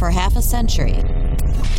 For half a century,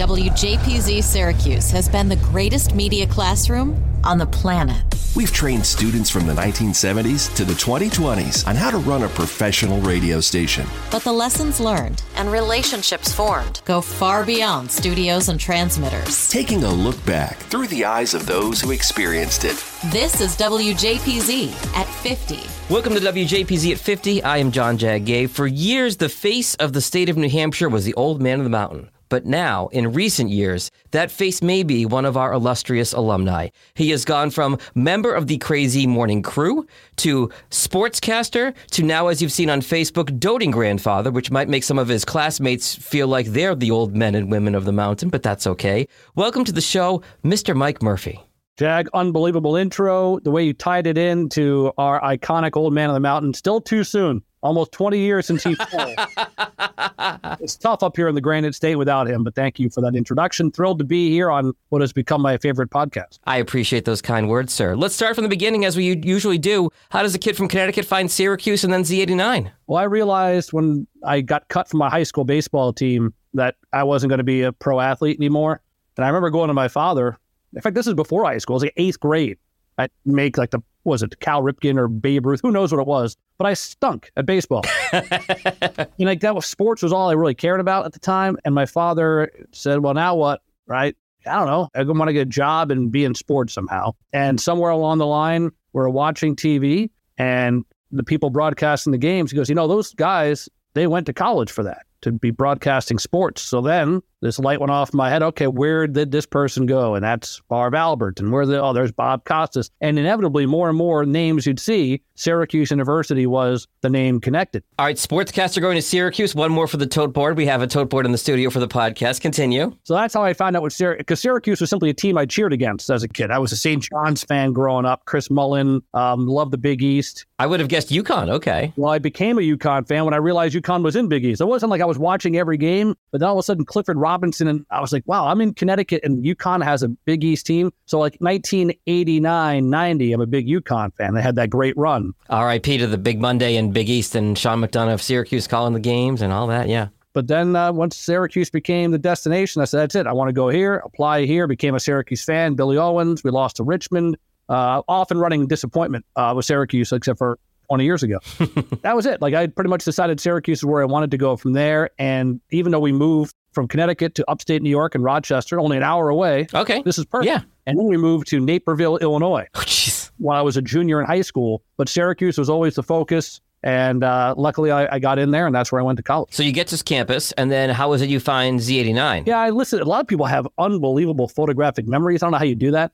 WJPZ Syracuse has been the greatest media classroom on the planet. We've trained students from the 1970s to the 2020s on how to run a professional radio station. But the lessons learned and relationships formed go far beyond studios and transmitters. Taking a look back through the eyes of those who experienced it. This is WJPZ at 50. Welcome to WJPZ at 50. I am John Jagay. For years, the face of the state of New Hampshire was the old man of the mountain. But now, in recent years, that face may be one of our illustrious alumni. He has gone from member of the crazy morning crew to sportscaster to now, as you've seen on Facebook, doting grandfather, which might make some of his classmates feel like they're the old men and women of the mountain, but that's okay. Welcome to the show, Mr. Mike Murphy. Jag, unbelievable intro. The way you tied it in to our iconic old man of the mountain. Still too soon. Almost 20 years since he full. it's tough up here in the Granite State without him, but thank you for that introduction. Thrilled to be here on what has become my favorite podcast. I appreciate those kind words, sir. Let's start from the beginning as we usually do. How does a kid from Connecticut find Syracuse and then Z89? Well, I realized when I got cut from my high school baseball team that I wasn't going to be a pro athlete anymore. And I remember going to my father. In fact, this is before high school. It was like eighth grade. I make like the was it Cal Ripken or Babe Ruth? Who knows what it was? But I stunk at baseball. you know, like that was sports was all I really cared about at the time. And my father said, "Well, now what? Right? I don't know. I want to get a job and be in sports somehow." And somewhere along the line, we're watching TV, and the people broadcasting the games. He goes, "You know, those guys, they went to college for that." To be broadcasting sports. So then this light went off in my head. Okay, where did this person go? And that's Marv Albert. And where the oh, there's Bob Costas. And inevitably, more and more names you'd see, Syracuse University was the name connected. All right, sportscaster going to Syracuse. One more for the tote board. We have a tote board in the studio for the podcast. Continue. So that's how I found out what Syracuse, because Syracuse was simply a team I cheered against as a kid. I was a St. John's fan growing up. Chris Mullin, um, loved the Big East. I would have guessed UConn. Okay. Well, I became a UConn fan when I realized UConn was in Big East. It wasn't like I was watching every game, but then all of a sudden Clifford Robinson and I was like, wow, I'm in Connecticut and UConn has a Big East team. So like 1989, 90, I'm a big UConn fan. They had that great run. R.I.P. to the Big Monday and Big East and Sean McDonough of Syracuse calling the games and all that. Yeah. But then uh, once Syracuse became the destination, I said, that's it. I want to go here, apply here, became a Syracuse fan. Billy Owens, we lost to Richmond. Uh, off and running disappointment uh, with Syracuse, except for 20 years ago. that was it. Like I pretty much decided Syracuse is where I wanted to go from there. And even though we moved from Connecticut to upstate New York and Rochester, only an hour away. Okay. This is perfect. Yeah. And then we moved to Naperville, Illinois. Oh, jeez. While I was a junior in high school, but Syracuse was always the focus. And uh, luckily, I, I, got in there, and that's where I went to college. So you get to campus, and then how was it you find Z89? Yeah, I listened. A lot of people have unbelievable photographic memories. I don't know how you do that.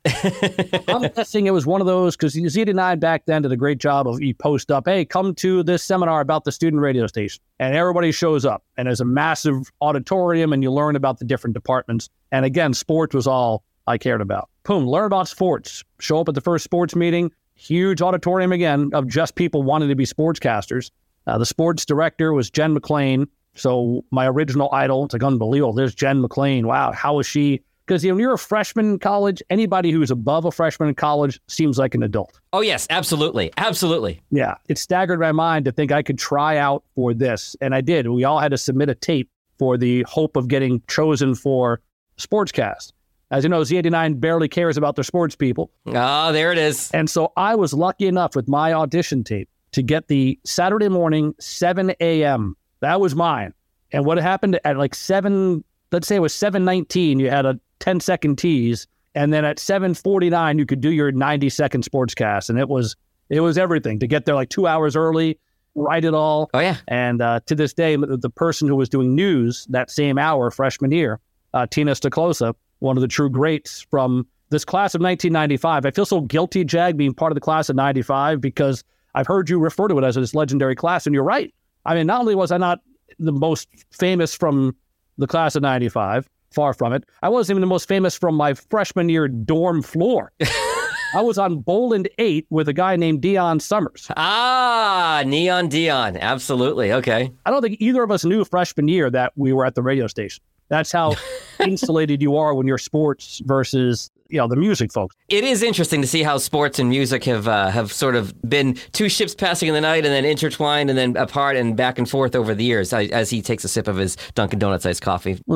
I'm guessing it was one of those because Z89 back then did a great job of you post up, hey, come to this seminar about the student radio station, and everybody shows up, and there's a massive auditorium, and you learn about the different departments. And again, sports was all I cared about. Boom, learn about sports. Show up at the first sports meeting huge auditorium again of just people wanting to be sportscasters. Uh, the sports director was Jen McLean. So my original idol, it's like unbelievable. There's Jen McLean. Wow, how is she? Because you know, when you're a freshman in college, anybody who's above a freshman in college seems like an adult. Oh yes, absolutely, absolutely. Yeah, it staggered my mind to think I could try out for this, and I did. We all had to submit a tape for the hope of getting chosen for sportscast. As you know, Z89 barely cares about their sports people. Ah, oh, there it is. And so I was lucky enough with my audition tape to get the Saturday morning, 7 a.m. That was mine. And what happened at like 7, let's say it was 719, you had a 10 second tease. And then at 749, you could do your 90 second sportscast. And it was, it was everything to get there like two hours early, write it all. Oh, yeah. And uh, to this day, the person who was doing news that same hour, freshman year, uh, Tina Stoklosa, one of the true greats from this class of 1995. I feel so guilty, Jag, being part of the class of 95 because I've heard you refer to it as this legendary class, and you're right. I mean, not only was I not the most famous from the class of 95, far from it, I wasn't even the most famous from my freshman year dorm floor. I was on Boland 8 with a guy named Dion Summers. Ah, Neon Dion. Absolutely. Okay. I don't think either of us knew freshman year that we were at the radio station. That's how insulated you are when you're sports versus you know the music folks. It is interesting to see how sports and music have uh, have sort of been two ships passing in the night and then intertwined and then apart and back and forth over the years as he takes a sip of his Dunkin' Donuts iced coffee.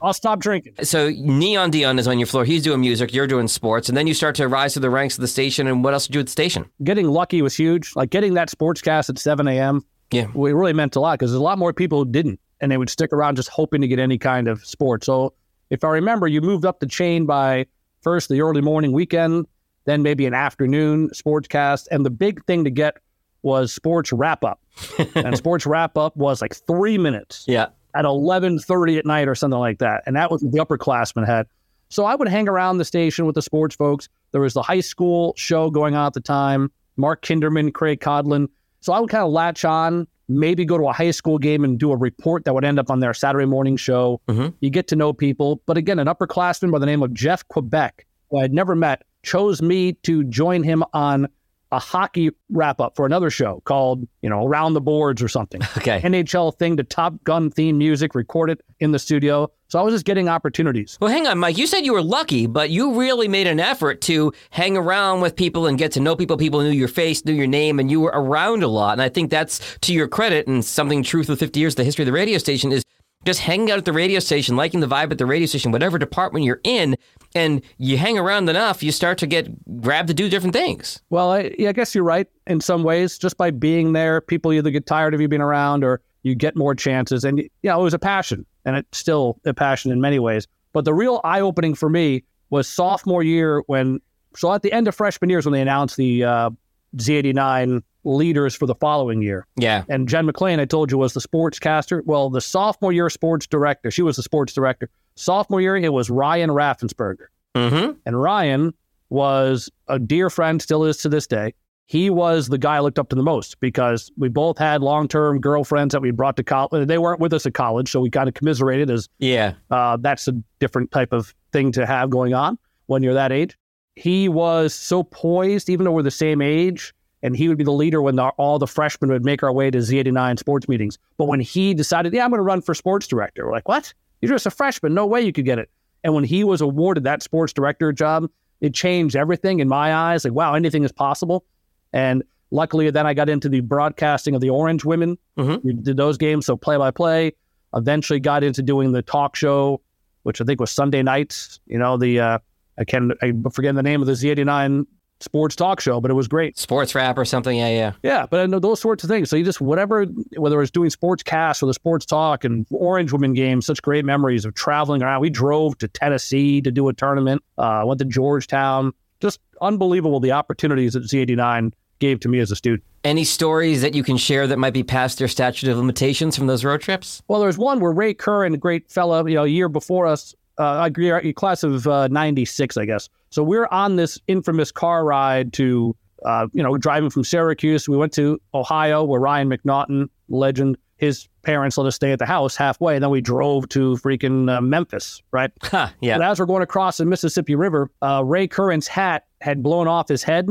I'll stop drinking. So Neon Dion is on your floor. He's doing music. You're doing sports, and then you start to rise through the ranks of the station. And what else did you do at the station? Getting lucky was huge. Like getting that sportscast at 7 a.m. Yeah, it really meant a lot because there's a lot more people who didn't, and they would stick around just hoping to get any kind of sport. So if I remember, you moved up the chain by first the early morning weekend, then maybe an afternoon sportscast, and the big thing to get was sports wrap up. and sports wrap up was like three minutes. Yeah at 11:30 at night or something like that. And that was the upperclassmen had. So I would hang around the station with the sports folks. There was the high school show going on at the time. Mark Kinderman, Craig Codlin. So I would kind of latch on, maybe go to a high school game and do a report that would end up on their Saturday morning show. Mm-hmm. You get to know people. But again, an upperclassman by the name of Jeff Quebec, who I had never met, chose me to join him on a hockey wrap up for another show called, you know, Around the Boards or something. Okay. NHL thing to Top Gun theme music, recorded in the studio. So I was just getting opportunities. Well, hang on, Mike. You said you were lucky, but you really made an effort to hang around with people and get to know people. People knew your face, knew your name, and you were around a lot. And I think that's to your credit and something true for 50 years, the history of the radio station is just hanging out at the radio station, liking the vibe at the radio station, whatever department you're in, and you hang around enough, you start to get grabbed to do different things. Well, I, yeah, I guess you're right in some ways. Just by being there, people either get tired of you being around or you get more chances. And, you know, it was a passion, and it's still a passion in many ways. But the real eye opening for me was sophomore year when, so at the end of freshman years when they announced the uh, Z89 leaders for the following year. Yeah. And Jen McLean, I told you, was the sportscaster. Well, the sophomore year sports director, she was the sports director. Sophomore year, it was Ryan Raffensperger. Mm-hmm. And Ryan was a dear friend, still is to this day. He was the guy I looked up to the most because we both had long term girlfriends that we brought to college. They weren't with us at college, so we kind of commiserated as yeah, uh, that's a different type of thing to have going on when you're that age. He was so poised, even though we're the same age and he would be the leader when the, all the freshmen would make our way to Z89 sports meetings. But when he decided, yeah, I'm going to run for sports director, we're like, what? You're just a freshman. No way you could get it. And when he was awarded that sports director job, it changed everything in my eyes. Like, wow, anything is possible. And luckily, then I got into the broadcasting of the Orange Women. Mm-hmm. We did those games, so play by play. Eventually, got into doing the talk show, which I think was Sunday nights. You know, the uh, I can't I forget the name of the Z89 sports talk show, but it was great. Sports rap or something. Yeah, yeah. Yeah, but I know those sorts of things. So you just, whatever, whether it was doing sports cast or the sports talk and Orange Women games, such great memories of traveling around. We drove to Tennessee to do a tournament, uh, went to Georgetown. Just unbelievable the opportunities that Z89 gave to me as a student. Any stories that you can share that might be past their statute of limitations from those road trips? Well, there's one where Ray Curran, a great fella, you know, a year before us, uh, I agree class of uh, 96, I guess. So we're on this infamous car ride to, uh, you know, driving from Syracuse. We went to Ohio where Ryan McNaughton, legend, his parents let us stay at the house halfway. And then we drove to freaking uh, Memphis, right? Huh, yeah. And as we're going across the Mississippi River, uh, Ray Curran's hat had blown off his head.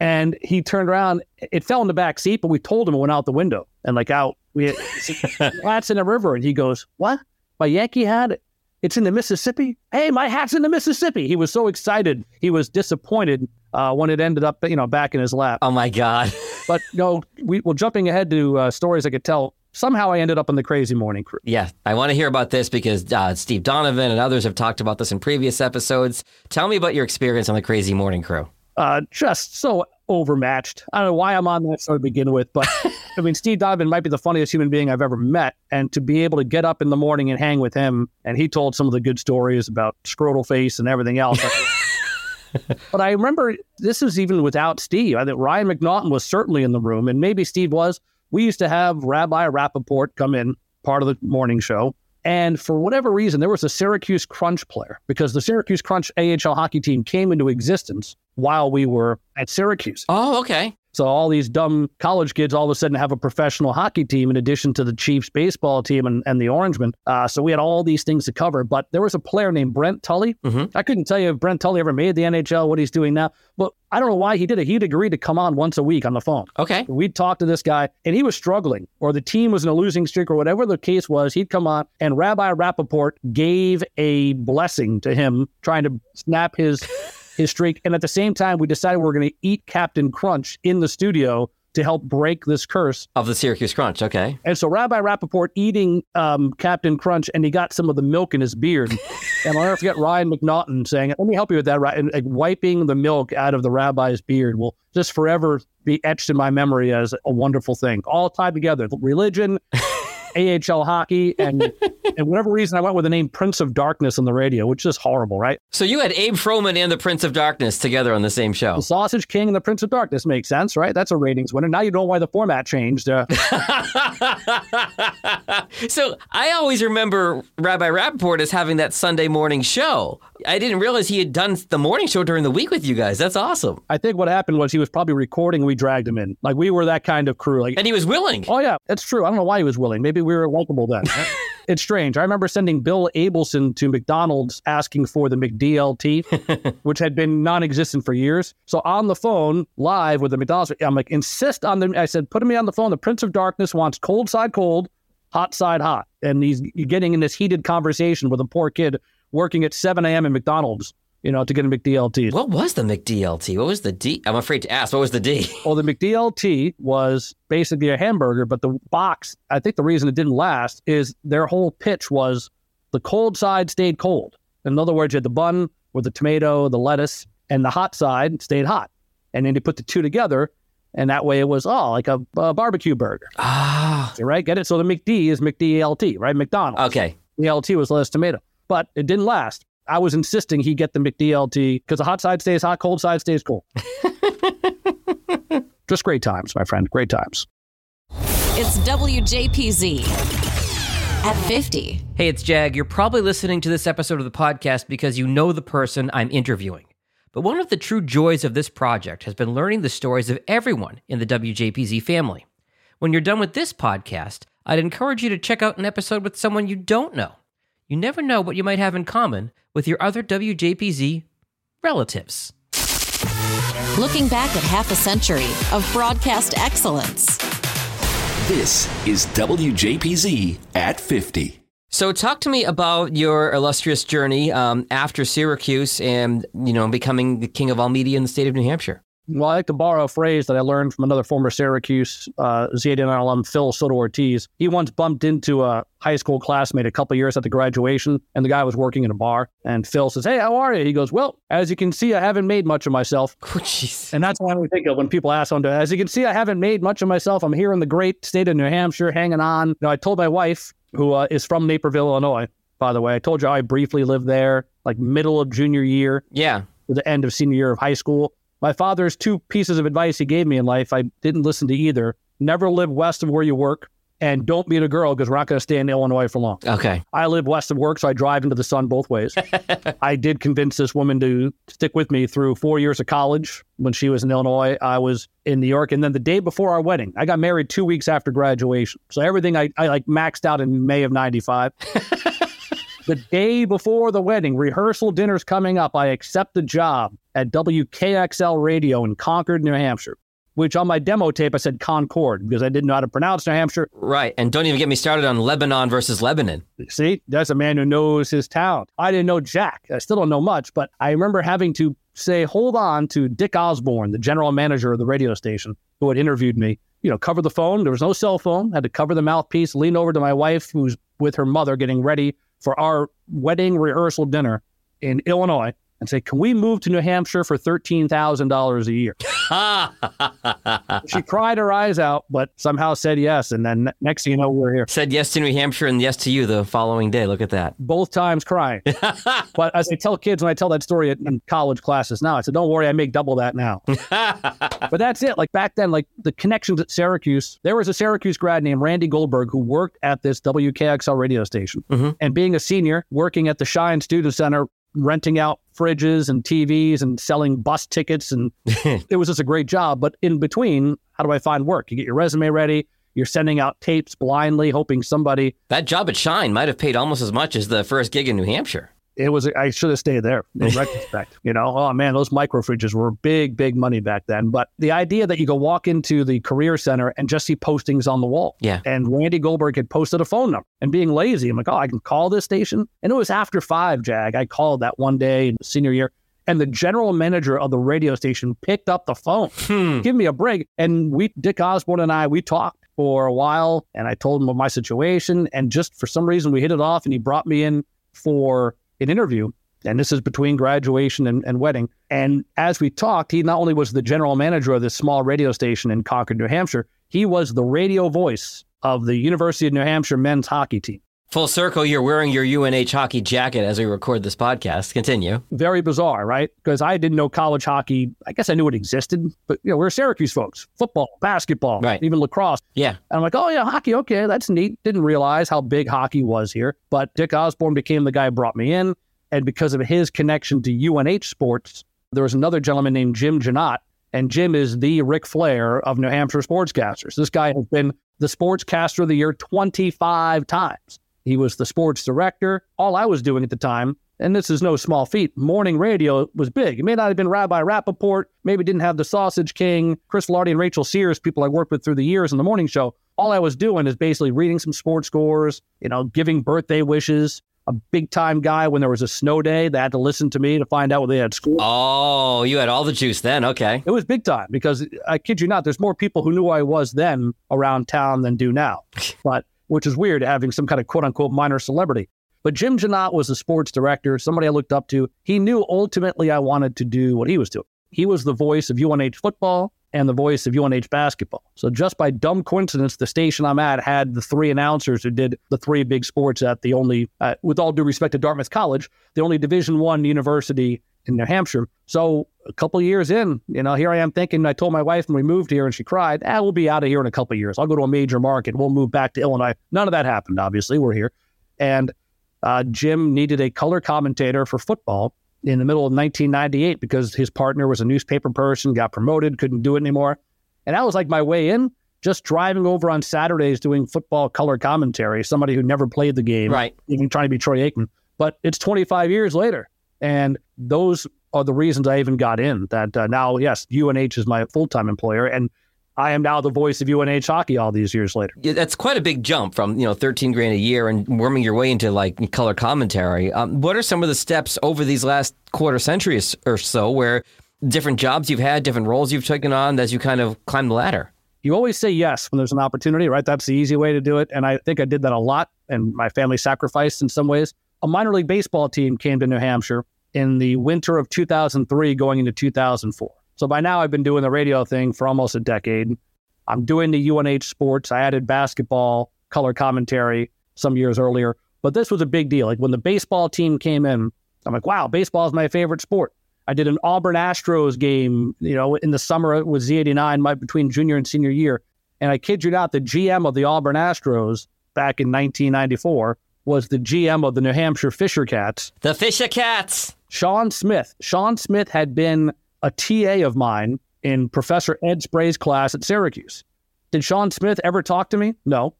And he turned around. It fell in the back seat, but we told him it went out the window and like out. We hat's in the river, and he goes, "What? My Yankee hat? It's in the Mississippi. Hey, my hat's in the Mississippi. He was so excited. He was disappointed uh, when it ended up, you know, back in his lap. Oh my God! but you no, know, we well jumping ahead to uh, stories I could tell. Somehow I ended up on the Crazy Morning Crew. Yeah, I want to hear about this because uh, Steve Donovan and others have talked about this in previous episodes. Tell me about your experience on the Crazy Morning Crew. Uh, just so overmatched. I don't know why I'm on that show to begin with, but I mean, Steve Donovan might be the funniest human being I've ever met. And to be able to get up in the morning and hang with him, and he told some of the good stories about scrotal face and everything else. but I remember this was even without Steve. I think Ryan McNaughton was certainly in the room, and maybe Steve was. We used to have Rabbi Rappaport come in, part of the morning show. And for whatever reason, there was a Syracuse Crunch player because the Syracuse Crunch AHL hockey team came into existence while we were at Syracuse. Oh, okay. So all these dumb college kids all of a sudden have a professional hockey team in addition to the Chiefs baseball team and, and the Orangemen. Uh, so we had all these things to cover. But there was a player named Brent Tully. Mm-hmm. I couldn't tell you if Brent Tully ever made the NHL, what he's doing now. But I don't know why he did it. He'd agreed to come on once a week on the phone. Okay. We'd talk to this guy, and he was struggling, or the team was in a losing streak, or whatever the case was. He'd come on, and Rabbi Rappaport gave a blessing to him, trying to snap his his streak. And at the same time, we decided we were going to eat Captain Crunch in the studio to help break this curse. Of the Syracuse Crunch. Okay. And so Rabbi Rappaport eating um, Captain Crunch, and he got some of the milk in his beard. and I'll never forget Ryan McNaughton saying, "Let me help you with that." Right, and like, wiping the milk out of the rabbi's beard will just forever be etched in my memory as a wonderful thing. All tied together: religion, AHL hockey, and and whatever reason I went with the name Prince of Darkness on the radio, which is horrible, right? So you had Abe Froman and the Prince of Darkness together on the same show. The Sausage King and the Prince of Darkness makes sense, right? That's a ratings winner. Now you know why the format changed. Uh, so I always remember Rabbi Rappaport as having that Sunday morning show. I didn't realize he had done the morning show during the week with you guys. That's awesome. I think what happened was he was probably recording. We dragged him in. Like we were that kind of crew. Like, And he was willing. oh yeah, that's true. I don't know why he was willing. Maybe we were likable then. it's strange. I remember sending Bill Abelson to McDonald's asking for the McDLT, which had been non-existent for years. So on the phone, live with the McDonald's, I'm like, insist on the. I said, put me on the phone. The Prince of Darkness wants cold side cold, hot side hot, and he's getting in this heated conversation with a poor kid working at 7 a.m. in McDonald's. You know, to get a McDLT. What was the McDLT? What was the D? I'm afraid to ask. What was the D? Well, the McDLT was basically a hamburger, but the box, I think the reason it didn't last is their whole pitch was the cold side stayed cold. In other words, you had the bun with the tomato, the lettuce, and the hot side stayed hot. And then you put the two together, and that way it was, oh, like a, a barbecue burger, Ah. right? Get it? So the McD is McDLT, right? McDonald's. Okay. The LT was lettuce tomato, but it didn't last. I was insisting he get the McDLT because the hot side stays hot, cold side stays cold. Just great times, my friend. Great times. It's WJPZ at 50. Hey, it's Jag. You're probably listening to this episode of the podcast because you know the person I'm interviewing. But one of the true joys of this project has been learning the stories of everyone in the WJPZ family. When you're done with this podcast, I'd encourage you to check out an episode with someone you don't know. You never know what you might have in common with your other WJPZ relatives. Looking back at half a century of broadcast excellence. This is WJPZ at 50. So, talk to me about your illustrious journey um, after Syracuse and you know becoming the king of all media in the state of New Hampshire. Well, I like to borrow a phrase that I learned from another former Syracuse uh, ZADN alum, Phil Soto Ortiz. He once bumped into a high school classmate a couple years after graduation, and the guy was working in a bar. And Phil says, Hey, how are you? He goes, Well, as you can see, I haven't made much of myself. Oh, jeez. And that's what I think of when people ask to, as you can see, I haven't made much of myself. I'm here in the great state of New Hampshire, hanging on. You know, I told my wife, who uh, is from Naperville, Illinois, by the way, I told you I briefly lived there, like middle of junior year Yeah. to the end of senior year of high school. My father's two pieces of advice he gave me in life, I didn't listen to either. Never live west of where you work, and don't meet a girl because we're not going to stay in Illinois for long. Okay. I live west of work, so I drive into the sun both ways. I did convince this woman to stick with me through four years of college. When she was in Illinois, I was in New York. And then the day before our wedding, I got married two weeks after graduation. So everything I, I like maxed out in May of 95. the day before the wedding, rehearsal dinner's coming up. I accept the job at WKXL Radio in Concord, New Hampshire, which on my demo tape I said Concord because I didn't know how to pronounce New Hampshire. Right. And don't even get me started on Lebanon versus Lebanon. See, that's a man who knows his town. I didn't know Jack. I still don't know much, but I remember having to say, hold on to Dick Osborne, the general manager of the radio station who had interviewed me. You know, cover the phone. There was no cell phone. Had to cover the mouthpiece, lean over to my wife, who's with her mother getting ready for our wedding rehearsal dinner in Illinois, and say, Can we move to New Hampshire for $13,000 a year? she cried her eyes out, but somehow said yes. And then next thing you know, we're here. Said yes to New Hampshire and yes to you the following day. Look at that. both times crying. but as I tell kids when I tell that story in college classes now, I said, don't worry, I make double that now. but that's it. Like back then, like the connections at Syracuse, there was a Syracuse grad named Randy Goldberg who worked at this WKXL radio station. Mm-hmm. And being a senior, working at the Schine Student Center, renting out fridges and TVs and selling bus tickets. And it was just a great job. But in between, how do I find work? You get your resume ready. You're sending out tapes blindly, hoping somebody. That job at Schine might have paid almost as much as the first gig in New Hampshire it was I should have stayed there in retrospect. You know, oh man, those micro fridges were big, big money back then. But the idea that you could walk into the career center and just see postings on the wall. Yeah. And Randy Goldberg had posted a phone number and being lazy, I'm like, oh, I can call this station. And it was after five, Jag. I called that one day in senior year. And the general manager of the radio station picked up the phone. Hmm. Give me a break. And we Dick Osborne and I, we talked for a while and I told him of my situation. And just for some reason we hit it off and he brought me in for an interview, and this is between graduation and, and wedding. And as we talked, he not only was the general manager of this small radio station in Concord, New Hampshire, he was the radio voice of the University of New Hampshire men's hockey team. Full circle, you're wearing your UNH hockey jacket as we record this podcast. Continue. Very bizarre, right? Because I didn't know college hockey. I guess I knew it existed, but you know, we're Syracuse folks. Football, basketball, right. even lacrosse. Yeah. And I'm like, oh yeah, hockey. Okay, that's neat. Didn't realize how big hockey was here. But Dick Osborne became the guy who brought me in. And because of his connection to UNH sports, there was another gentleman named Jim Janot. And Jim is the Ric Flair of New Hampshire sportscasters. This guy has been the sportscaster of the year 25 times. He was the sports director. All I was doing at the time, and this is no small feat, morning radio was big. It may not have been Rabbi Rappaport, maybe didn't have the Sausage King, Chris Lardy and Rachel Sears, people I worked with through the years in the morning show. All I was doing is basically reading some sports scores, you know, giving birthday wishes, a big time guy when there was a snow day. They had to listen to me to find out what they had school. Oh, you had all the juice then. Okay. It was big time because I kid you not, there's more people who knew I was then around town than do now. but which is weird having some kind of quote unquote minor celebrity. But Jim Janot was a sports director, somebody I looked up to. He knew ultimately I wanted to do what he was doing. He was the voice of UNH football and the voice of UNH basketball. So just by dumb coincidence, the station I'm at had the three announcers who did the three big sports at the only, uh, with all due respect to Dartmouth College, the only Division One university in New Hampshire. So a couple years in, you know, here I am thinking. I told my wife when we moved here, and she cried, "Ah, we'll be out of here in a couple years. I'll go to a major market. We'll move back to Illinois." None of that happened. Obviously, we're here, and uh, Jim needed a color commentator for football in the middle of 1998 because his partner was a newspaper person, got promoted, couldn't do it anymore, and that was like my way in. Just driving over on Saturdays doing football color commentary. Somebody who never played the game, right? Even trying to be Troy Aikman. But it's 25 years later and those are the reasons I even got in. That uh, now, yes, UNH is my full time employer, and I am now the voice of UNH hockey all these years later. Yeah, that's quite a big jump from you know 13 grand a year and worming your way into like color commentary. Um, what are some of the steps over these last quarter centuries or so where different jobs you've had, different roles you've taken on as you kind of climb the ladder? You always say yes when there's an opportunity, right? That's the easy way to do it, and I think I did that a lot, and my family sacrificed in some ways. A minor league baseball team came to New Hampshire in the winter of 2003 going into 2004. So by now I've been doing the radio thing for almost a decade. I'm doing the UNH sports. I added basketball, color commentary some years earlier, but this was a big deal. Like when the baseball team came in, I'm like, wow, baseball is my favorite sport. I did an Auburn Astros game, you know, in the summer with Z89 my, between junior and senior year. And I kid you not, the GM of the Auburn Astros back in 1994 was the GM of the New Hampshire Fisher Cats. The Fisher Cats. Sean Smith. Sean Smith had been a TA of mine in Professor Ed Spray's class at Syracuse. Did Sean Smith ever talk to me? No.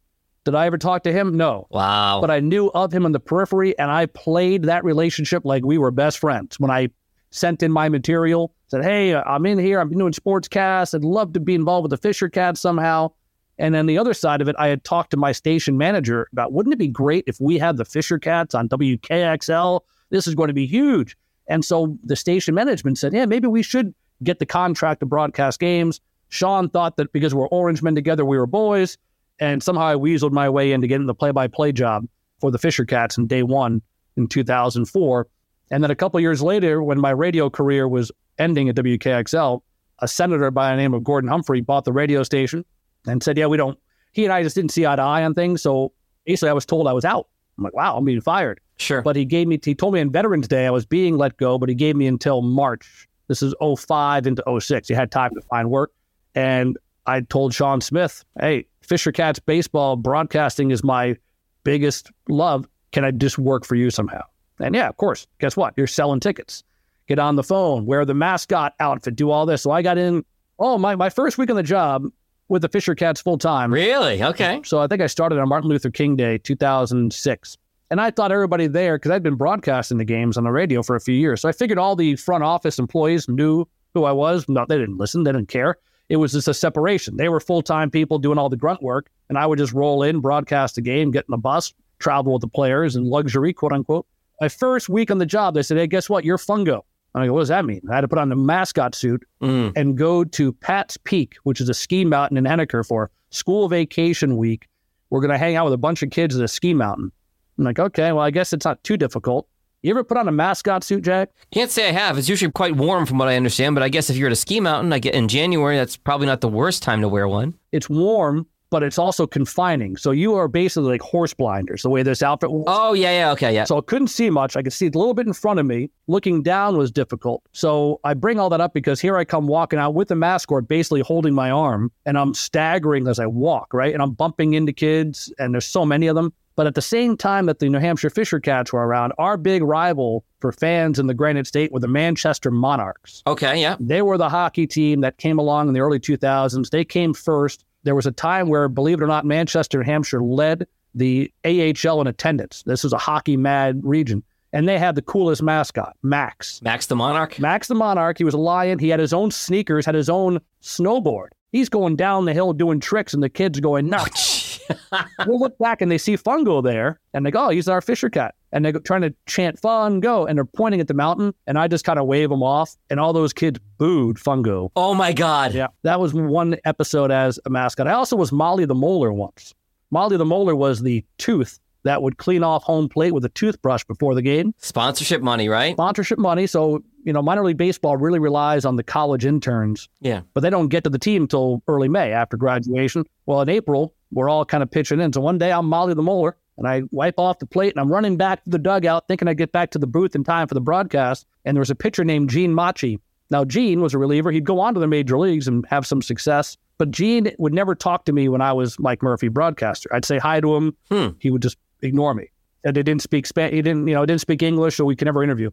Did I ever talk to him? No. Wow. But I knew of him on the periphery and I played that relationship like we were best friends. When I sent in my material, said, Hey, I'm in here. I'm doing sports sportscast. I'd love to be involved with the Fisher Cats somehow. And then the other side of it, I had talked to my station manager about wouldn't it be great if we had the Fisher Cats on WKXL? This is going to be huge. And so the station management said, yeah, maybe we should get the contract to broadcast games. Sean thought that because we're Orange men together, we were boys. And somehow I weaseled my way into getting the play by play job for the Fisher Cats in day one in 2004. And then a couple years later, when my radio career was ending at WKXL, a senator by the name of Gordon Humphrey bought the radio station and said, yeah, we don't, he and I just didn't see eye to eye on things. So basically, I was told I was out. I'm like, wow, I'm being fired. Sure. But he gave me, he told me on Veterans Day I was being let go, but he gave me until March. This is 05 into 06. He had time to find work. And I told Sean Smith, hey, Fisher Cats baseball broadcasting is my biggest love. Can I just work for you somehow? And yeah, of course, guess what? You're selling tickets. Get on the phone, wear the mascot outfit, do all this. So I got in, oh, my, my first week on the job with the Fisher Cats full time. Really? Okay. So I think I started on Martin Luther King Day, 2006. And I thought everybody there, because I'd been broadcasting the games on the radio for a few years. So I figured all the front office employees knew who I was. No, they didn't listen, they didn't care. It was just a separation. They were full time people doing all the grunt work, and I would just roll in, broadcast the game, get in the bus, travel with the players, and luxury, quote unquote. My first week on the job, they said, Hey, guess what? You're fungo. I go, what does that mean? I had to put on the mascot suit Mm. and go to Pat's Peak, which is a ski mountain in Henniker for school vacation week. We're going to hang out with a bunch of kids at a ski mountain. I'm like, okay, well, I guess it's not too difficult. You ever put on a mascot suit, Jack? Can't say I have. It's usually quite warm from what I understand, but I guess if you're at a ski mountain, I get in January, that's probably not the worst time to wear one. It's warm, but it's also confining. So you are basically like horse blinders, the way this outfit was. Oh, yeah, yeah, okay, yeah. So I couldn't see much. I could see a little bit in front of me. Looking down was difficult. So I bring all that up because here I come walking out with the mascot, basically holding my arm, and I'm staggering as I walk, right? And I'm bumping into kids, and there's so many of them. But at the same time that the New Hampshire Fisher Cats were around, our big rival for fans in the Granite State were the Manchester Monarchs. Okay, yeah. They were the hockey team that came along in the early 2000s. They came first. There was a time where, believe it or not, Manchester and Hampshire led the AHL in attendance. This was a hockey mad region. And they had the coolest mascot, Max. Max the Monarch. Max the Monarch. He was a lion. He had his own sneakers, had his own snowboard. He's going down the hill doing tricks, and the kids going oh, nuts. we'll look back and they see Fungo there, and they go, "Oh, he's our Fisher cat." And they're trying to chant "Fungo," and they're pointing at the mountain, and I just kind of wave them off, and all those kids booed Fungo. Oh my God. Yeah, that was one episode as a mascot. I also was Molly the Molar once. Molly the Molar was the tooth that would clean off home plate with a toothbrush before the game. Sponsorship money, right? Sponsorship money. So, you know, minor league baseball really relies on the college interns, Yeah. but they don't get to the team until early May after graduation. Well, in April, we're all kind of pitching in. So one day I'm Molly the Molar and I wipe off the plate and I'm running back to the dugout thinking I'd get back to the booth in time for the broadcast. And there was a pitcher named Jean Machi. Now, Jean was a reliever. He'd go on to the major leagues and have some success. But Jean would never talk to me when I was Mike Murphy broadcaster. I'd say hi to him. Hmm. He would just ignore me. And they didn't speak Spanish. He didn't, you know, didn't speak English, so we could never interview.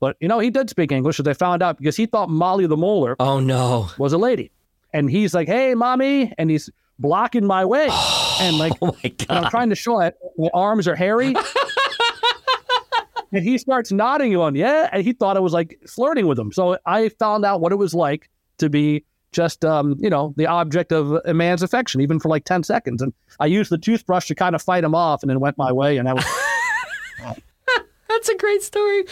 But you know, he did speak English, as I found out because he thought Molly the Molar Oh no. was a lady, and he's like, "Hey, mommy," and he's blocking my way, and like, Oh my and I'm trying to show it. My arms are hairy. and he starts nodding on, yeah. And he thought I was like flirting with him. So I found out what it was like to be just, um, you know, the object of a man's affection, even for like 10 seconds. And I used the toothbrush to kind of fight him off and then went my way. And I was, That's a great story.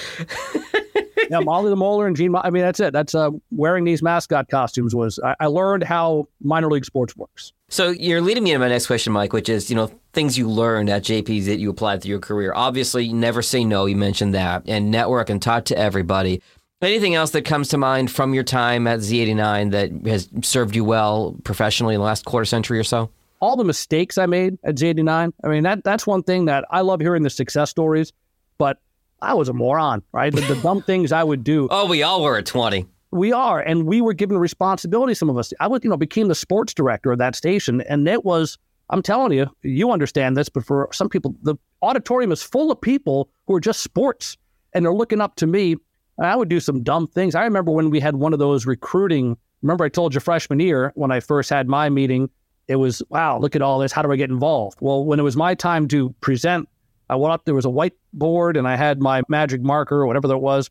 yeah, Molly the Molar and Jean. Mo- I mean, that's it. That's uh, wearing these mascot costumes was, I, I learned how minor league sports works. So you're leading me to my next question, Mike, which is, you know, things you learned at JP's that you applied through your career. Obviously, never say no. You mentioned that, and network and talk to everybody. Anything else that comes to mind from your time at Z89 that has served you well professionally in the last quarter century or so? all the mistakes I made at Z89. I mean, that that's one thing that I love hearing the success stories, but I was a moron, right? The, the dumb things I would do. Oh, we all were at 20. We are, and we were given responsibility. Some of us, I was, you know, became the sports director of that station, and it was. I'm telling you, you understand this, but for some people, the auditorium is full of people who are just sports, and they're looking up to me. And I would do some dumb things. I remember when we had one of those recruiting. Remember, I told you freshman year when I first had my meeting, it was wow, look at all this. How do I get involved? Well, when it was my time to present, I went up. There was a whiteboard, and I had my magic marker or whatever that was,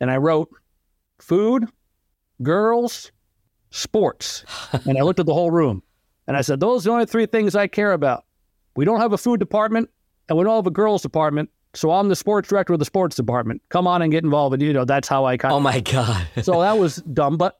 and I wrote food, girls, sports. and I looked at the whole room and I said, Those are the only three things I care about. We don't have a food department and we don't have a girls department. So I'm the sports director of the sports department. Come on and get involved. And, you know, that's how I kind of. Oh my God. so that was dumb. But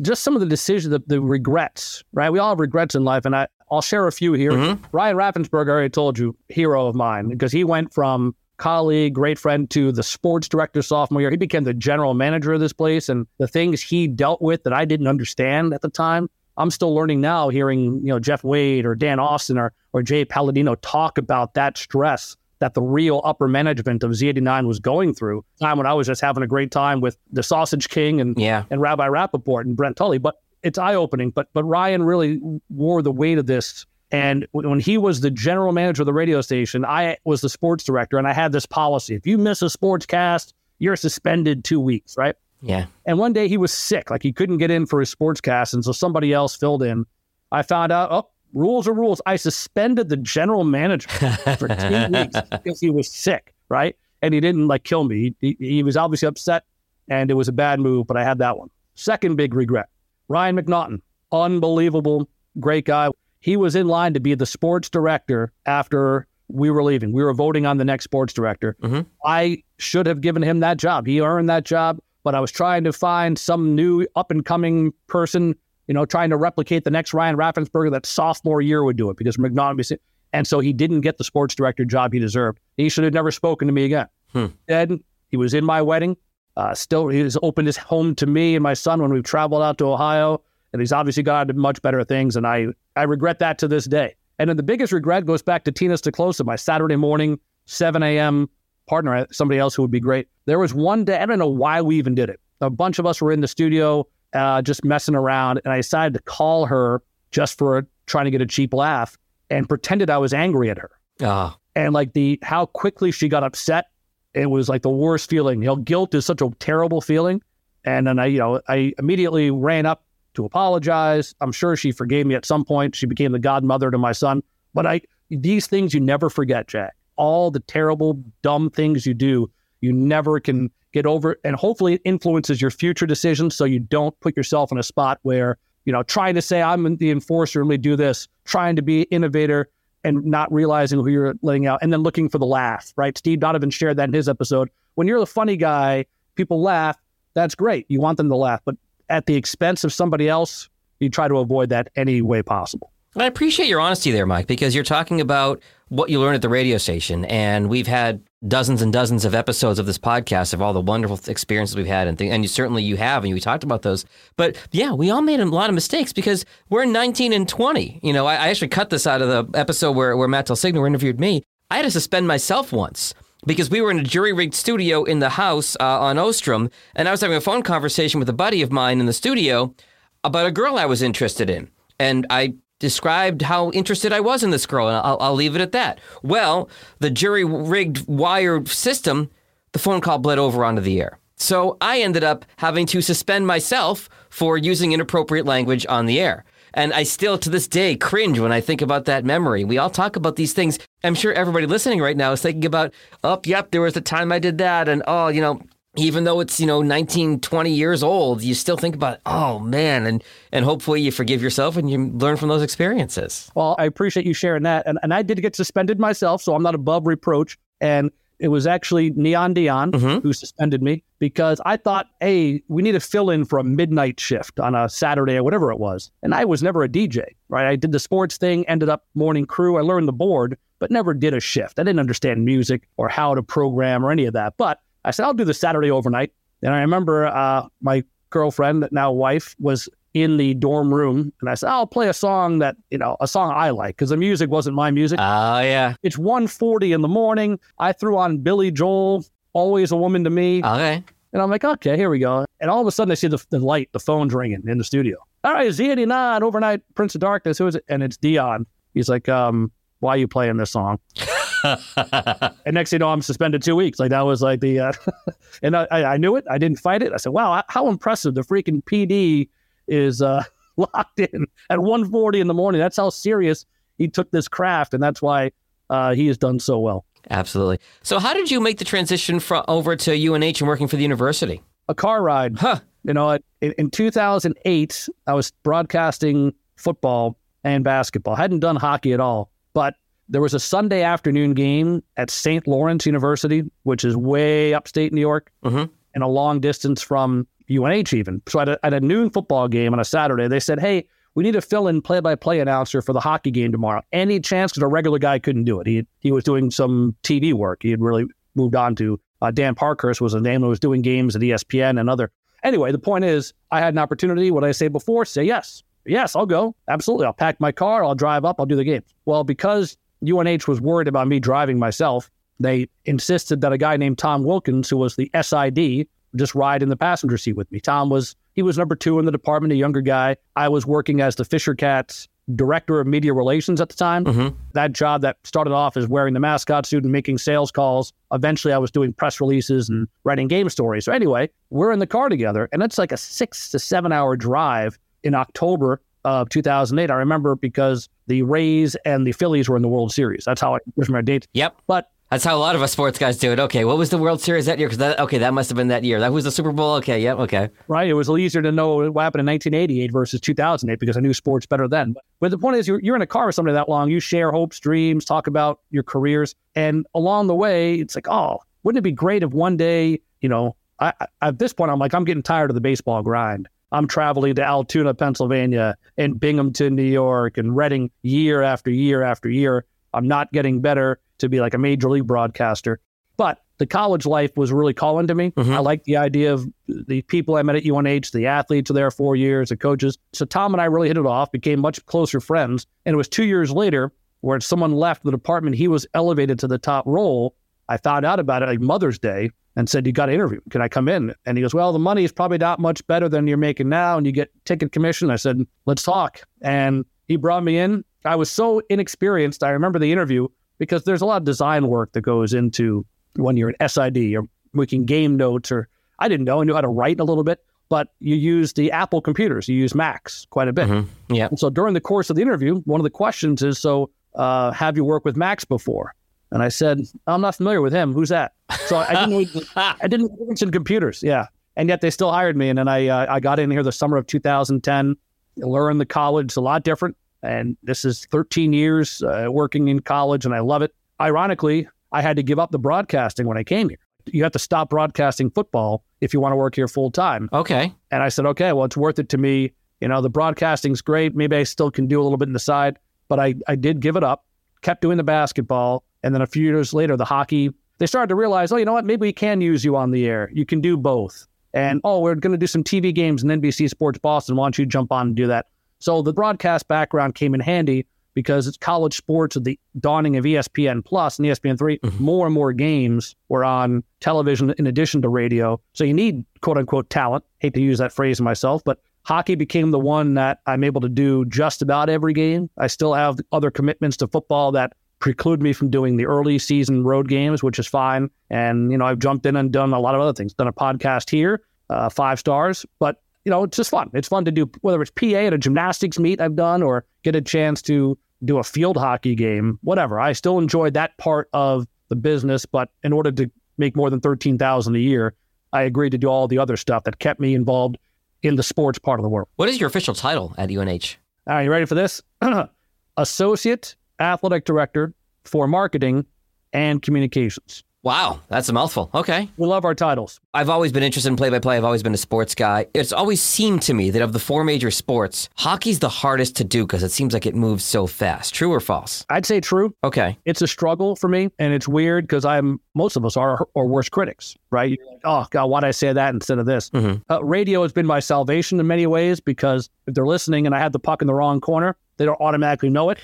just some of the decisions, the, the regrets, right? We all have regrets in life. And I, I'll share a few here. Mhm. Ryan Raffensberg, I already told you, hero of mine, because he went from colleague, great friend to the sports director sophomore year. He became the general manager of this place. And the things he dealt with that I didn't understand at the time, I'm still learning now, hearing, you know, Jeff Wade or Dan Austin or, or Jay Palladino talk about that stress that the real upper management of Z89 was going through. Time when I was just having a great time with the Sausage King and Yeah. and Rabbi Rappaport and Brent Tully. But it's eye opening. But but Ryan really wore the weight of this And when he was the general manager of the radio station, I was the sports director, and I had this policy: if you miss a sports cast, you're suspended two weeks, right? Yeah. And one day he was sick, like he couldn't get in for his sports cast, and so somebody else filled in. I found out, oh, rules are rules. I suspended the general manager for two weeks because he was sick, right? And he didn't like kill me. He, he was obviously upset, and it was a bad move, but I had that one. Second big regret: Ryan McNaughton, unbelievable, great guy. He was in line to be the sports director after we were leaving. We were voting on the next sports director. Mm-hmm. I should have given him that job. He earned that job, but I was trying to find some new up and coming person, you know, trying to replicate the next Ryan Raffensperger that sophomore year would do it because McNaughton. And so he didn't get the sports director job he deserved. He should have never spoken to me again. Hmm. Then he was in my wedding. Uh, still, he's opened his home to me and my son when we've traveled out to Ohio. And he's obviously gone to much better things. And I, I regret that to this day. And then the biggest regret goes back to Tina Stoklosa, my Saturday morning, 7 a.m. partner, somebody else who would be great. There was one day, I don't know why we even did it. A bunch of us were in the studio uh, just messing around. And I decided to call her just for trying to get a cheap laugh and pretended I was angry at her. Oh. And like the how quickly she got upset, it was like the worst feeling. You know, guilt is such a terrible feeling. And then I, you know, I immediately ran up to apologize. I'm sure she forgave me at some point. She became the godmother to my son. But I these things you never forget, Jack. All the terrible, dumb things you do, you never can get over. And hopefully it influences your future decisions so you don't put yourself in a spot where, you know, trying to say I'm the enforcer and we do this, trying to be innovator and not realizing who you're letting out and then looking for the laugh, right? Steve Donovan shared that in his episode. When you're the funny guy, people laugh. That's great. You want them to laugh, but at the expense of somebody else, you try to avoid that any way possible. I appreciate your honesty there, Mike, because you're talking about what you learned at the radio station. And we've had dozens and dozens of episodes of this podcast of all the wonderful experiences we've had and. And you, certainly you have, and we talked about those. But yeah, we all made a lot of mistakes because we're 19 and 20. You know, I, I actually cut this out of the episode where, where Matt Signer interviewed me. I had to suspend myself once because we were in a jury rigged studio in the house uh, on Ostrom, and I was having a phone conversation with a buddy of mine in the studio about a girl I was interested in. And I described how interested I was in this girl, and I'll, I'll leave it at that. Well, the jury rigged wired system, the phone call bled over onto the air. So I ended up having to suspend myself for using inappropriate language on the air. And I still, to this day, cringe when I think about that memory. We all talk about these things. I'm sure everybody listening right now is thinking about, oh, yep, there was a time I did that. And oh, you know, even though it's, you know, 19, 20 years old, you still think about, oh, man. And, and hopefully you forgive yourself and you learn from those experiences. Well, I appreciate you sharing that. And, and I did get suspended myself, so I'm not above reproach. And it was actually Neon Dion Mhm. who suspended me because I thought, hey, we need to fill in for a midnight shift on a Saturday or whatever it was. And I was never a DJ, right? I did the sports thing, ended up morning crew. I learned the board, but never did a shift. I didn't understand music or how to program or any of that. But I said, I'll do the Saturday overnight. And I remember uh, my girlfriend, now wife, was in the dorm room. And I said, I'll play a song that, you know, a song I like because the music wasn't my music. Oh, yeah. It's 1.40 in the morning. I threw on Billy Joel, Always a Woman to Me. Okay. And I'm like, okay, here we go. And all of a sudden I see the, the light, the phone's ringing in the studio. All right, Z89, Overnight Prince of Darkness. Who is it? And it's Dion. He's like, um, why are you playing this song? and next thing you know, I'm suspended two weeks. Like that was like the, uh, and I, I knew it. I didn't fight it. I said, wow, how impressive. The freaking PD is uh, locked in at 1.40 in the morning. That's how serious he took this craft. And that's why uh, he has done so well. Absolutely. So, how did you make the transition from over to UNH and working for the university? A car ride. Huh. You know, in, in 2008, I was broadcasting football and basketball. I hadn't done hockey at all, but there was a Sunday afternoon game at St. Lawrence University, which is way upstate New York Mhm. and a long distance from UNH even. So at a, at a noon football game on a Saturday, they said, hey, we need a fill-in play-by-play announcer for the hockey game tomorrow. Any chance? Because a regular guy couldn't do it. He he was doing some TV work. He had really moved on to uh, Dan Parkhurst was a name that was doing games at ESPN and other. Anyway, the point is, I had an opportunity. What did I say before? Say yes. Yes, I'll go. Absolutely. I'll pack my car. I'll drive up. I'll do the game. Well, because UNH was worried about me driving myself, they insisted that a guy named Tom Wilkins, who was the SID, just ride in the passenger seat with me. Tom was he was number two in the department, a younger guy. I was working as the Fisher Cats director of media relations at the time. Mm-hmm. That job that started off as wearing the mascot suit and making sales calls. Eventually, I was doing press releases and writing game stories. So, anyway, we're in the car together, and it's like a six to seven hour drive in October of 2008. I remember because the Rays and the Phillies were in the World Series. That's how I remember my dates. Yep. But That's how a lot of us sports guys do it. Okay, what was the World Series that year? Because that okay, that must have been that year. That was the Super Bowl. Okay, yep, okay. right, it was a little easier to know what happened in 1988 versus 2008 because I knew sports better then. But the point is, you're, you're in a car with somebody that long, you share hopes, dreams, talk about your careers. And along the way, it's like, oh, wouldn't it be great if one day, you know, I, I, at this point, I'm like, I'm getting tired of the baseball grind. I'm traveling to Altoona, Pennsylvania, and Binghamton, New York, and Reading year after year after year. I'm not getting better to be like a major league broadcaster. But the college life was really calling to me. Mhm. I like the idea of the people I met at UNH, the athletes there four years, the coaches. So Tom and I really hit it off, became much closer friends. And it was two years later where someone left the department, he was elevated to the top role. I found out about it like Mother's Day and said, You got to interview. Can I come in? And he goes, Well, the money is probably not much better than you're making now. And you get ticket commission. I said, Let's talk. And he brought me in. I was so inexperienced. I remember the interview because there's a lot of design work that goes into when you're an SID or making game notes, or I didn't know. I knew how to write a little bit, but you use the Apple computers, you use Macs quite a bit. Mhm. Yeah. And so during the course of the interview, one of the questions is, So, uh, have you worked with Macs before? And I said, I'm not familiar with him. Who's that? So I didn't know, I didn't know in computers. Yeah. And yet they still hired me. And then I, uh, I got in here the summer of 2010, learned the college. It's a lot different. And this is 13 years uh, working in college, and I love it. Ironically, I had to give up the broadcasting when I came here. You have to stop broadcasting football if you want to work here full time. Okay. And I said, okay, well, it's worth it to me. You know, the broadcasting's great. Maybe I still can do a little bit in the side, but I, I did give it up, kept doing the basketball. And then a few years later, the hockey, they started to realize, oh, you know what? Maybe we can use you on the air. You can do both. And oh, we're going to do some TV games in NBC Sports Boston. Why don't you jump on and do that? So the broadcast background came in handy because it's college sports with the dawning of ESPN Plus and ESPN 3. Mm-hmm. More and more games were on television in addition to radio. So you need quote unquote talent. Hate to use that phrase myself, but hockey became the one that I'm able to do just about every game. I still have other commitments to football that preclude me from doing the early season road games, which is fine. And, you know, I've jumped in and done a lot of other things, done a podcast here, uh, five stars, but you know, it's just fun. It's fun to do whether it's PA at a gymnastics meet I've done or get a chance to do a field hockey game, whatever. I still enjoy that part of the business, but in order to make more than 13,000 a year, I agreed to do all the other stuff that kept me involved in the sports part of the world. What is your official title at UNH? All right, you ready for this? Associate Athletic Director for Marketing and Communications. Wow, that's a mouthful. Okay. We love our titles. I've always been interested in play by play. I've always been a sports guy. It's always seemed to me that of the four major sports, hockey's the hardest to do because it seems like it moves so fast. True or false? I'd say true. Okay. It's a struggle for me, and it's weird because I'm most of us are our worst critics, right? You're like, oh God, why'd I say that instead of this? Mhm. Uh, radio has been my salvation in many ways because if they're listening and I had the puck in the wrong corner, they don't automatically know it.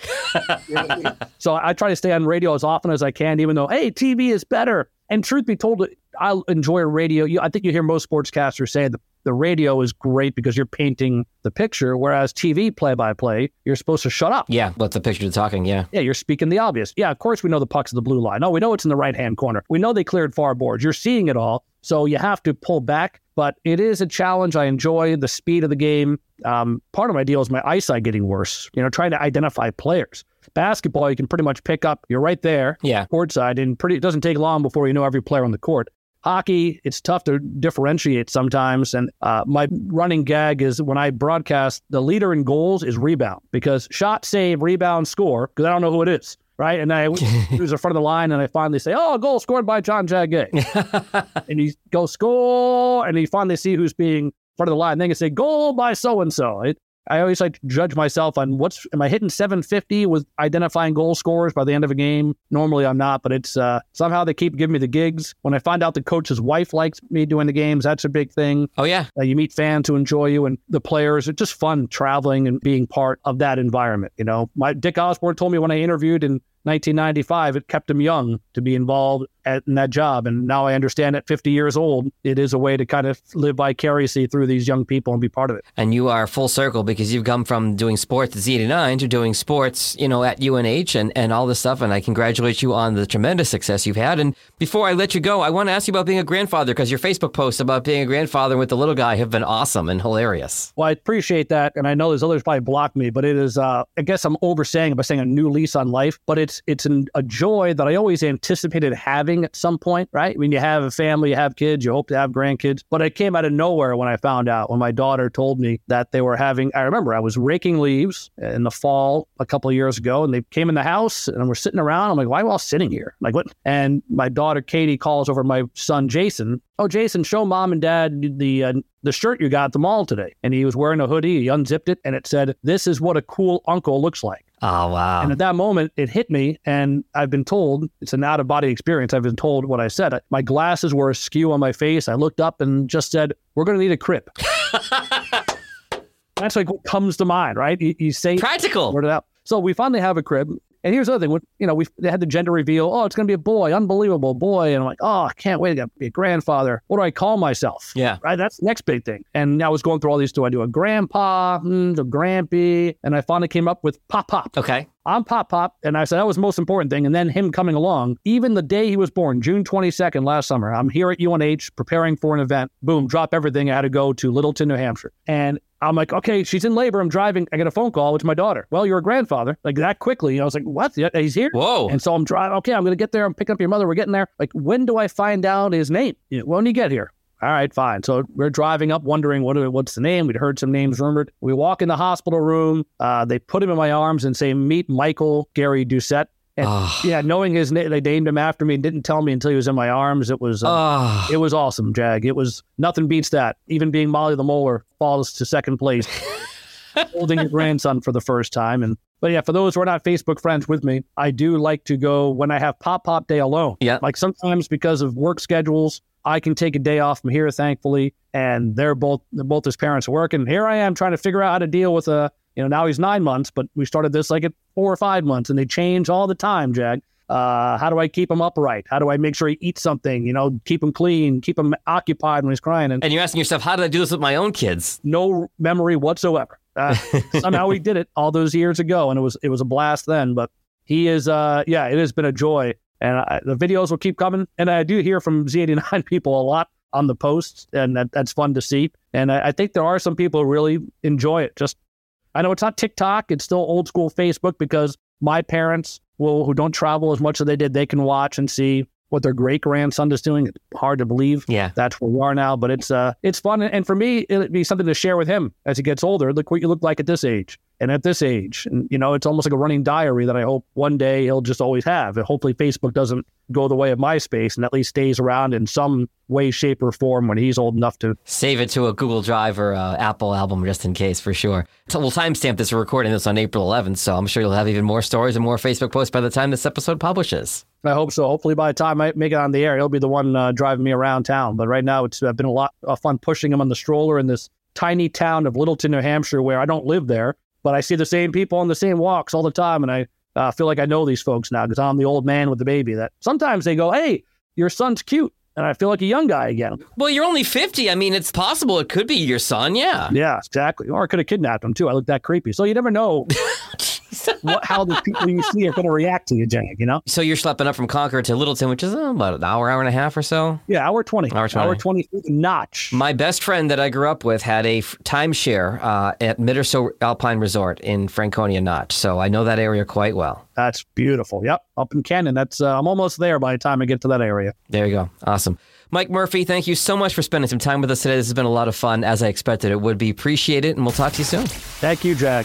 so I try to stay on radio as often as I can, even though hey, TV is better. And truth be told, I enjoy radio. You, I think you hear most sportscasters say the the radio is great because you're painting the picture, whereas TV play by play, you're supposed to shut up. Yeah, let the picture to talking. Yeah. Yeah, you're speaking the obvious. Yeah, of course we know the puck's in the blue line. No, we know it's in the right hand corner. We know they cleared far boards. You're seeing it all. So you have to pull back. But it is a challenge. I enjoy the speed of the game. Um, part of my deal is my eyesight getting worse, you know, trying to identify players. Basketball, you can pretty much pick up, you're right there, Yeah. courtside, and pretty it doesn't take long before you know every player on the court. Hockey, it's tough to differentiate sometimes. And uh, my running gag is when I broadcast, the leader in goals is rebound because shot, save, rebound, score, because I don't know who it is. Right. And I who's in front of the line and I finally say, Oh, goal scored by John Jag Gay. and he goes score and you finally see who's being in front of the line. And Then you say, Goal by so and so. I always like to judge myself on what's am I hitting 750 with identifying goal scorers by the end of a game? Normally I'm not, but it's uh, somehow they keep giving me the gigs. When I find out the coach's wife likes me doing the games, that's a big thing. Oh, yeah. Uh, you meet fans who enjoy you and the players. It's just fun traveling and being part of that environment. You know, my Dick Osborne told me when I interviewed in 1995, it kept him young to be involved at, in that job. And now I understand at 50 years old, it is a way to kind of live vicariously through these young people and be part of it. And you are full circle because you've come from doing sports at Z89 to doing sports, you know, at UNH and, and all this stuff. And I congratulate you on the tremendous success you've had. And before I let you go, I want to ask you about being a grandfather because your Facebook posts about being a grandfather with the little guy have been awesome and hilarious. Well, I appreciate that. And I know there's others probably block me, but it is, uh, I guess I'm oversaying it by saying a new lease on life, but it's, it's an, a joy that I always anticipated having at some point, right? When you have a family, you have kids, you hope to have grandkids. But it came out of nowhere when I found out when my daughter told me that they were having. I remember I was raking leaves in the fall a couple of years ago, and they came in the house and we're sitting around. I'm like, why are we all sitting here? Like what? And my daughter Katie calls over my son Jason. Oh, Jason, show mom and dad the uh, the shirt you got at the mall today. And he was wearing a hoodie. He unzipped it, and it said, "This is what a cool uncle looks like." Oh, wow. And at that moment, it hit me, and I've been told it's an out of body experience. I've been told what I said. My glasses were askew on my face. I looked up and just said, "We're going to need a crib." That's like what comes to mind, right? You, you say Practical. word it out. So we finally have a crib. And here's the other thing, when, you know, we they had the gender reveal. Oh, it's going to be a boy, unbelievable boy. And I'm like, oh, I can't wait to be a grandfather. What do I call myself? Yeah. Right. That's the next big thing. And I was going through all these. Do I do a grandpa, mm, a grampy? And I finally came up with pop pop. Okay. I'm Pop Pop. And I said that was the most important thing. And then him coming along, even the day he was born, June 22nd last summer, I'm here at UNH preparing for an event. Boom, drop everything. I had to go to Littleton, New Hampshire. And I'm like, okay, she's in labor. I'm driving. I get a phone call. It's my daughter. Well, you're a grandfather. Like that quickly. I was like, what? He's here. Whoa. And so I'm driving. Okay, I'm going to get there. I'm picking up your mother. We're getting there. Like, when do I find out his name? When do you get here? All right, fine. So we're driving up, wondering what what's the name. We'd heard some names rumored. We walk in the hospital room. Uh, they put him in my arms and say, "Meet Michael Gary Doucette." And Oh. yeah, knowing his name, they named him after me and didn't tell me until he was in my arms. It was uh, Oh. it was awesome, Jag. It was nothing beats that. Even being Molly the Molar falls to second place, holding your grandson for the first time. And but yeah, for those who are not Facebook friends with me, I do like to go when I have Pop Pop Day alone. Yeah. like sometimes because of work schedules, I can take a day off from here, thankfully. And they're both they're both his parents work, and here I am trying to figure out how to deal with a you know now he's nine months, but we started this like at four or five months, and they change all the time, Jack. Uh, how do I keep him upright? How do I make sure he eats something? You know, keep him clean, keep him occupied when he's crying, and And you're asking yourself, how did I do this with my own kids? no memory whatsoever. Uh, somehow we did it all those years ago, and it was it was a blast then. But he is, uh, yeah, it has been a joy, and I, the videos will keep coming. And I do hear from Z89 people a lot on the posts, and that, that's fun to see. And I, I think there are some people who really enjoy it. Just I know it's not TikTok; it's still old school Facebook because my parents will who don't travel as much as they did, they can watch and see what their great grandson is doing. It's hard to believe Yeah. that's where we are now. But it's uh, it's fun, and for me, it'd be something to share with him as he gets older. Look what you look like at this age, and at this age, and you know, it's almost like a running diary that I hope one day he'll just always have. And hopefully, Facebook doesn't go the way of MySpace, and at least stays around in some way, shape, or form when he's old enough to. Save it to a Google Drive or Apple album just in case, for sure. So we'll timestamp this. We're recording this on April 11th, so I'm sure you'll have even more stories and more Facebook posts by the time this episode publishes. I hope so. Hopefully, by the time I make it on the air, he'll be the one uh, driving me around town. But right now, it's uh, been a lot of fun pushing him on the stroller in this tiny town of Littleton, New Hampshire, where I don't live there, but I see the same people on the same walks all the time, and I uh, feel like I know these folks now because I'm the old man with the baby. That sometimes they go, "Hey, your son's cute," and I feel like a young guy again. Well, you're only 50. I mean, it's possible it could be your son, yeah. Yeah, exactly. Or I could have kidnapped him too. I look that creepy, so you never know what, how the people you see are going to react to you, Jag. You know? So you're schlepping up from Concord to Littleton, which is uh, about an hour, hour and a half or so. Yeah, hour twenty. Hour 20. Hour twenty notch. My best friend that I grew up with had a f- timeshare uh, at Mittersill Alpine Resort in Franconia Notch, so I know that area quite well. That's beautiful. Yep, up in Cannon. That's uh, I'm almost there by the time I get to that area. There you go. Awesome. Mike Murphy, thank you so much for spending some time with us today. This has been a lot of fun, as I expected it would be. Appreciate it, and we'll talk to you soon. Thank you, Jag.